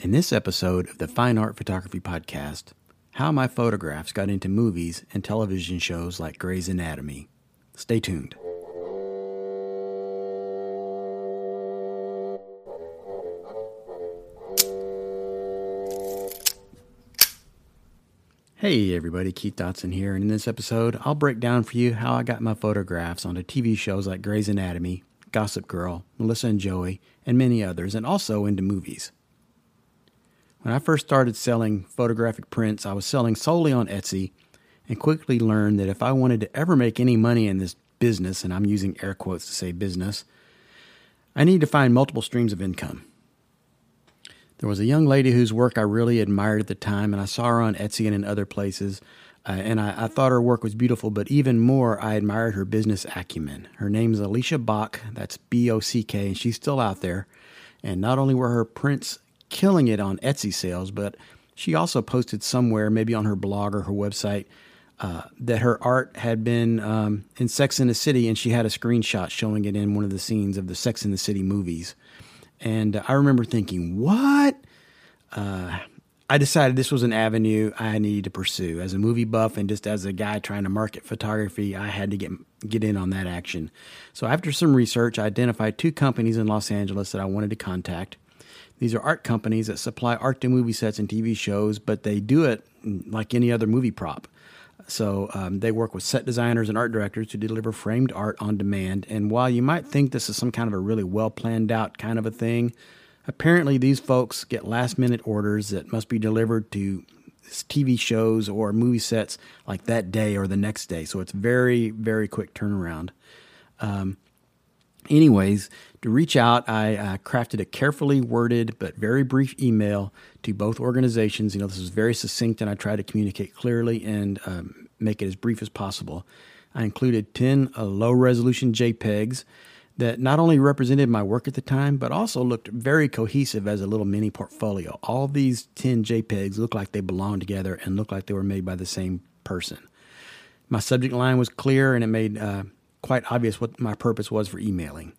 In this episode of the Fine Art Photography Podcast, how my photographs got into movies and television shows like Grey's Anatomy. Stay tuned. Hey everybody, Keith Dotson here, and in this episode, I'll break down for you how I got my photographs onto TV shows like Grey's Anatomy, Gossip Girl, Melissa and Joey, and many others, and also into movies. When I first started selling photographic prints, I was selling solely on Etsy and quickly learned that if I wanted to ever make any money in this business, and I'm using air quotes to say business, I need to find multiple streams of income. There was a young lady whose work I really admired at the time, and I saw her on Etsy and in other places. Uh, and I, I, thought her work was beautiful, but even more, I admired her business acumen. Her name is Alicia Bock, that's B O C K, and she's still out there. And not only were her prints killing it on Etsy sales, but she also posted somewhere, maybe on her blog or her website, uh, that her art had been um, in Sex in the City, and she had a screenshot showing it in one of the scenes of the Sex in the City movies. And uh, I remember thinking, what? Uh, I decided this was an avenue I needed to pursue. As a movie buff and just as a guy trying to market photography, I had to get get in on that action. So after some research, I identified two companies in Los Angeles that I wanted to contact. These are art companies that supply art to movie sets and TV shows, but they do it like any other movie prop. So um, they work with set designers and art directors to deliver framed art on demand. And while you might think this is some kind of a really well planned out kind of a thing, apparently these folks get last minute orders that must be delivered to TV shows or movie sets like that day or the next day. So it's very, very quick turnaround. Um, anyways, to reach out, I uh, crafted a carefully worded but very brief email to both organizations. You know, this is very succinct, and I try to communicate clearly and um, make it as brief as possible. I included 10 uh, low resolution JPEGs that not only represented my work at the time, but also looked very cohesive as a little mini portfolio. All these 10 JPEGs look like they belong together and look like they were made by the same person. My subject line was clear and it made uh, quite obvious what my purpose was for emailing.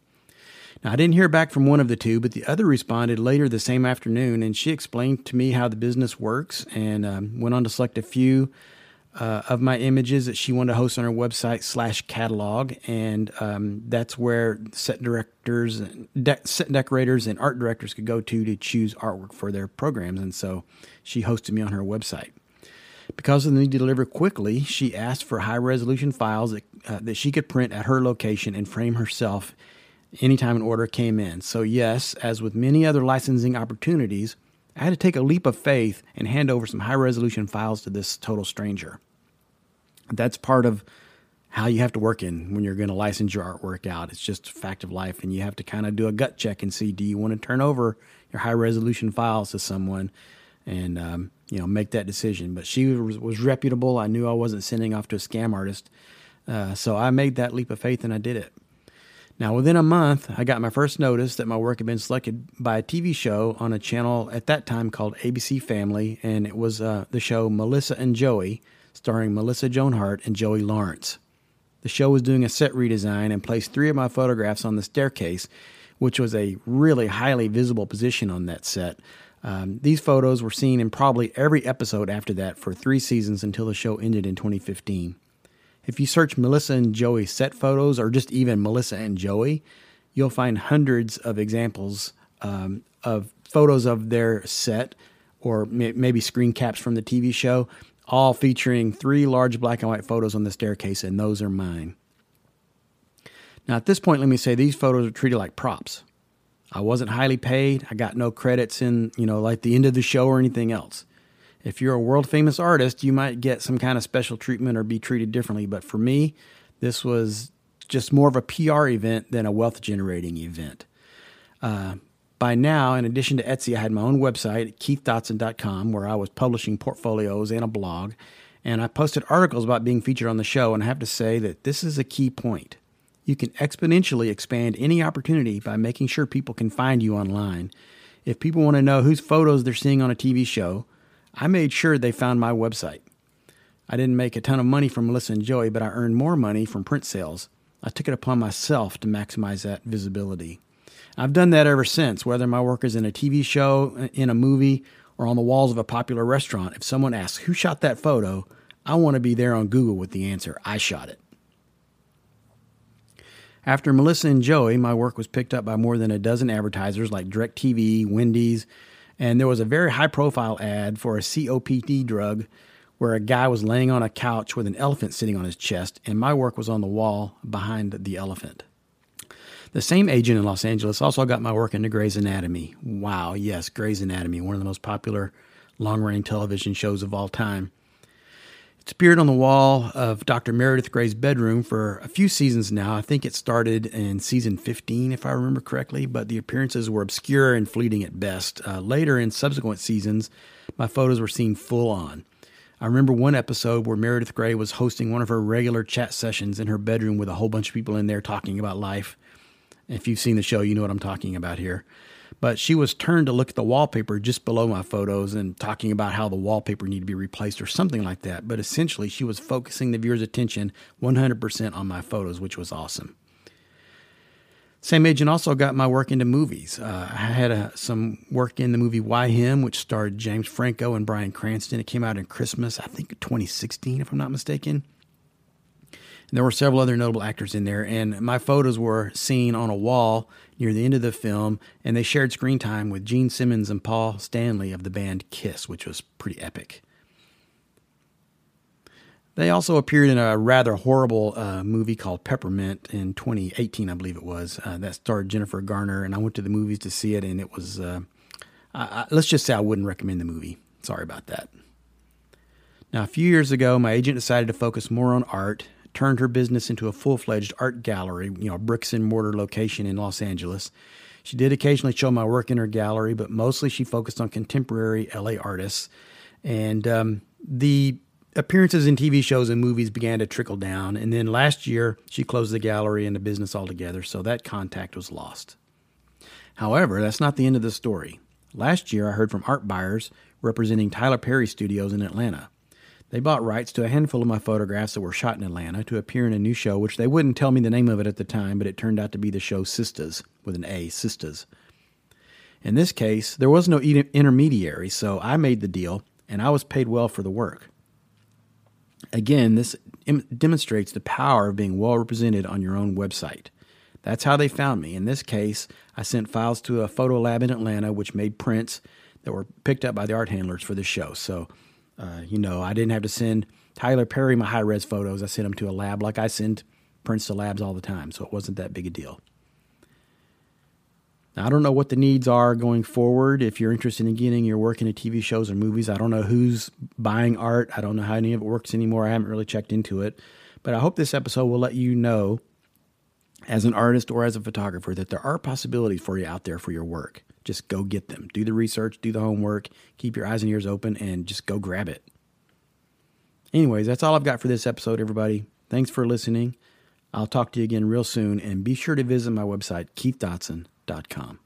Now, I didn't hear back from one of the two, but the other responded later the same afternoon, and she explained to me how the business works and um, went on to select a few uh, of my images that she wanted to host on her website slash catalog, and um, that's where set directors, de- set decorators, and art directors could go to to choose artwork for their programs. And so she hosted me on her website. Because of the need to deliver quickly, she asked for high resolution files that, uh, that she could print at her location and frame herself anytime an order came in. So, yes, as with many other licensing opportunities, I had to take a leap of faith and hand over some high resolution files to this total stranger. That's part of how you have to work in when you're going to license your artwork out. It's just a fact of life, and you have to kind of do a gut check and see do you want to turn over your high resolution files to someone and um, you know make that decision. But she was, was, reputable. I knew I wasn't sending off to a scam artist, uh, so I made that leap of faith and I did it. Now, within a month, I got my first notice that my work had been selected by a TV show on a channel at that time called ABC Family, and it was uh, the show Melissa and Joey, starring Melissa Joan Hart and Joey Lawrence. The show was doing a set redesign and placed three of my photographs on the staircase, which was a really highly visible position on that set. Um, these photos were seen in probably every episode after that for three seasons until the show ended in 2015. If you search Melissa and Joey set photos or just even Melissa and Joey, you'll find hundreds of examples um, of photos of their set or may- maybe screen caps from the TV show, all featuring three large black and white photos on the staircase, and those are mine. Now, at this point, let me say these photos are treated like props. I wasn't highly paid. I got no credits in, you know, like the end of the show or anything else. If you're a world famous artist, you might get some kind of special treatment or be treated differently. But for me, this was just more of a PR event than a wealth generating event. Uh, By now, in addition to Etsy, I had my own website keithdotson.com where I was publishing portfolios and a blog. And I posted articles about being featured on the show. And I have to say that this is a key point. You can exponentially expand any opportunity by making sure people can find you online. If people want to know whose photos they're seeing on a TV show, I made sure they found my website. I didn't make a ton of money from Melissa and Joey, but I earned more money from print sales. I took it upon myself to maximize that visibility. I've done that ever since, whether my work is in a TV show, in a movie, or on the walls of a popular restaurant. If someone asks, Who shot that photo? I want to be there on Google with the answer, I shot it. After Melissa and Joey, my work was picked up by more than a dozen advertisers like DirecTV, Wendy's, and there was a very high profile ad for a COPD drug where a guy was laying on a couch with an elephant sitting on his chest, and my work was on the wall behind the elephant. The same agent in Los Angeles also got my work into Grey's Anatomy. Wow, yes, Grey's Anatomy, one of the most popular long running television shows of all time. It's appeared on the wall of Dr. Meredith Grey's bedroom for a few seasons now. I think it started in season 15, if I remember correctly, but the appearances were obscure and fleeting at best. Uh, later in subsequent seasons, my photos were seen full on. I remember one episode where Meredith Grey was hosting one of her regular chat sessions in her bedroom with a whole bunch of people in there talking about life. If you've seen the show, you know what I'm talking about here. But she was turned to look at the wallpaper just below my photos and talking about how the wallpaper needed to be replaced or something like that. But essentially, she was focusing the viewer's attention 100% on my photos, which was awesome. Same agent also got my work into movies. Uh, I had a, some work in the movie Why Him, which starred James Franco and Bryan Cranston. It came out in Christmas, I think 2016, if I'm not mistaken. And there were several other notable actors in there, and my photos were seen on a wall near the end of the film, and they shared screen time with Gene Simmons and Paul Stanley of the band Kiss, which was pretty epic. They also appeared in a rather horrible uh, movie called Peppermint in 2018, I believe it was. Uh, that starred Jennifer Garner, and I went to the movies to see it, and it was. Uh, I, I, let's just say I wouldn't recommend the movie. Sorry about that. Now, a few years ago, my agent decided to focus more on art turned her business into a full fledged art gallery, you know, bricks and mortar location in Los Angeles. She did occasionally show my work in her gallery, but mostly she focused on contemporary LA artists. And um, the appearances in TV shows and movies began to trickle down. And then last year, she closed the gallery and the business altogether, so that contact was lost. However, that's not the end of the story. Last year, I heard from art buyers representing Tyler Perry Studios in Atlanta. They bought rights to a handful of my photographs that were shot in Atlanta to appear in a new show, which they wouldn't tell me the name of it at the time, but it turned out to be the show Sistas, with an A, Sistas. In this case, there was no intermediary, so I made the deal, and I was paid well for the work. Again, this demonstrates the power of being well represented on your own website. That's how they found me. In this case, I sent files to a photo lab in Atlanta, which made prints that were picked up by the art handlers for the show. So uh, you know, I didn't have to send Tyler Perry my high res photos. I sent them to a lab like I send prints to labs all the time, so it wasn't that big a deal. Now, I don't know what the needs are going forward. If you're interested in getting your work into TV shows or movies, I don't know who's buying art. I don't know how any of it works anymore. I haven't really checked into it. But I hope this episode will let you know, as an artist or as a photographer, that there are possibilities for you out there for your work. Just go get them. Do the research, do the homework, keep your eyes and ears open, and just go grab it. Anyways, that's all I've got for this episode, everybody. Thanks for listening. I'll talk to you again real soon, and be sure to visit my website, keithdotson.com.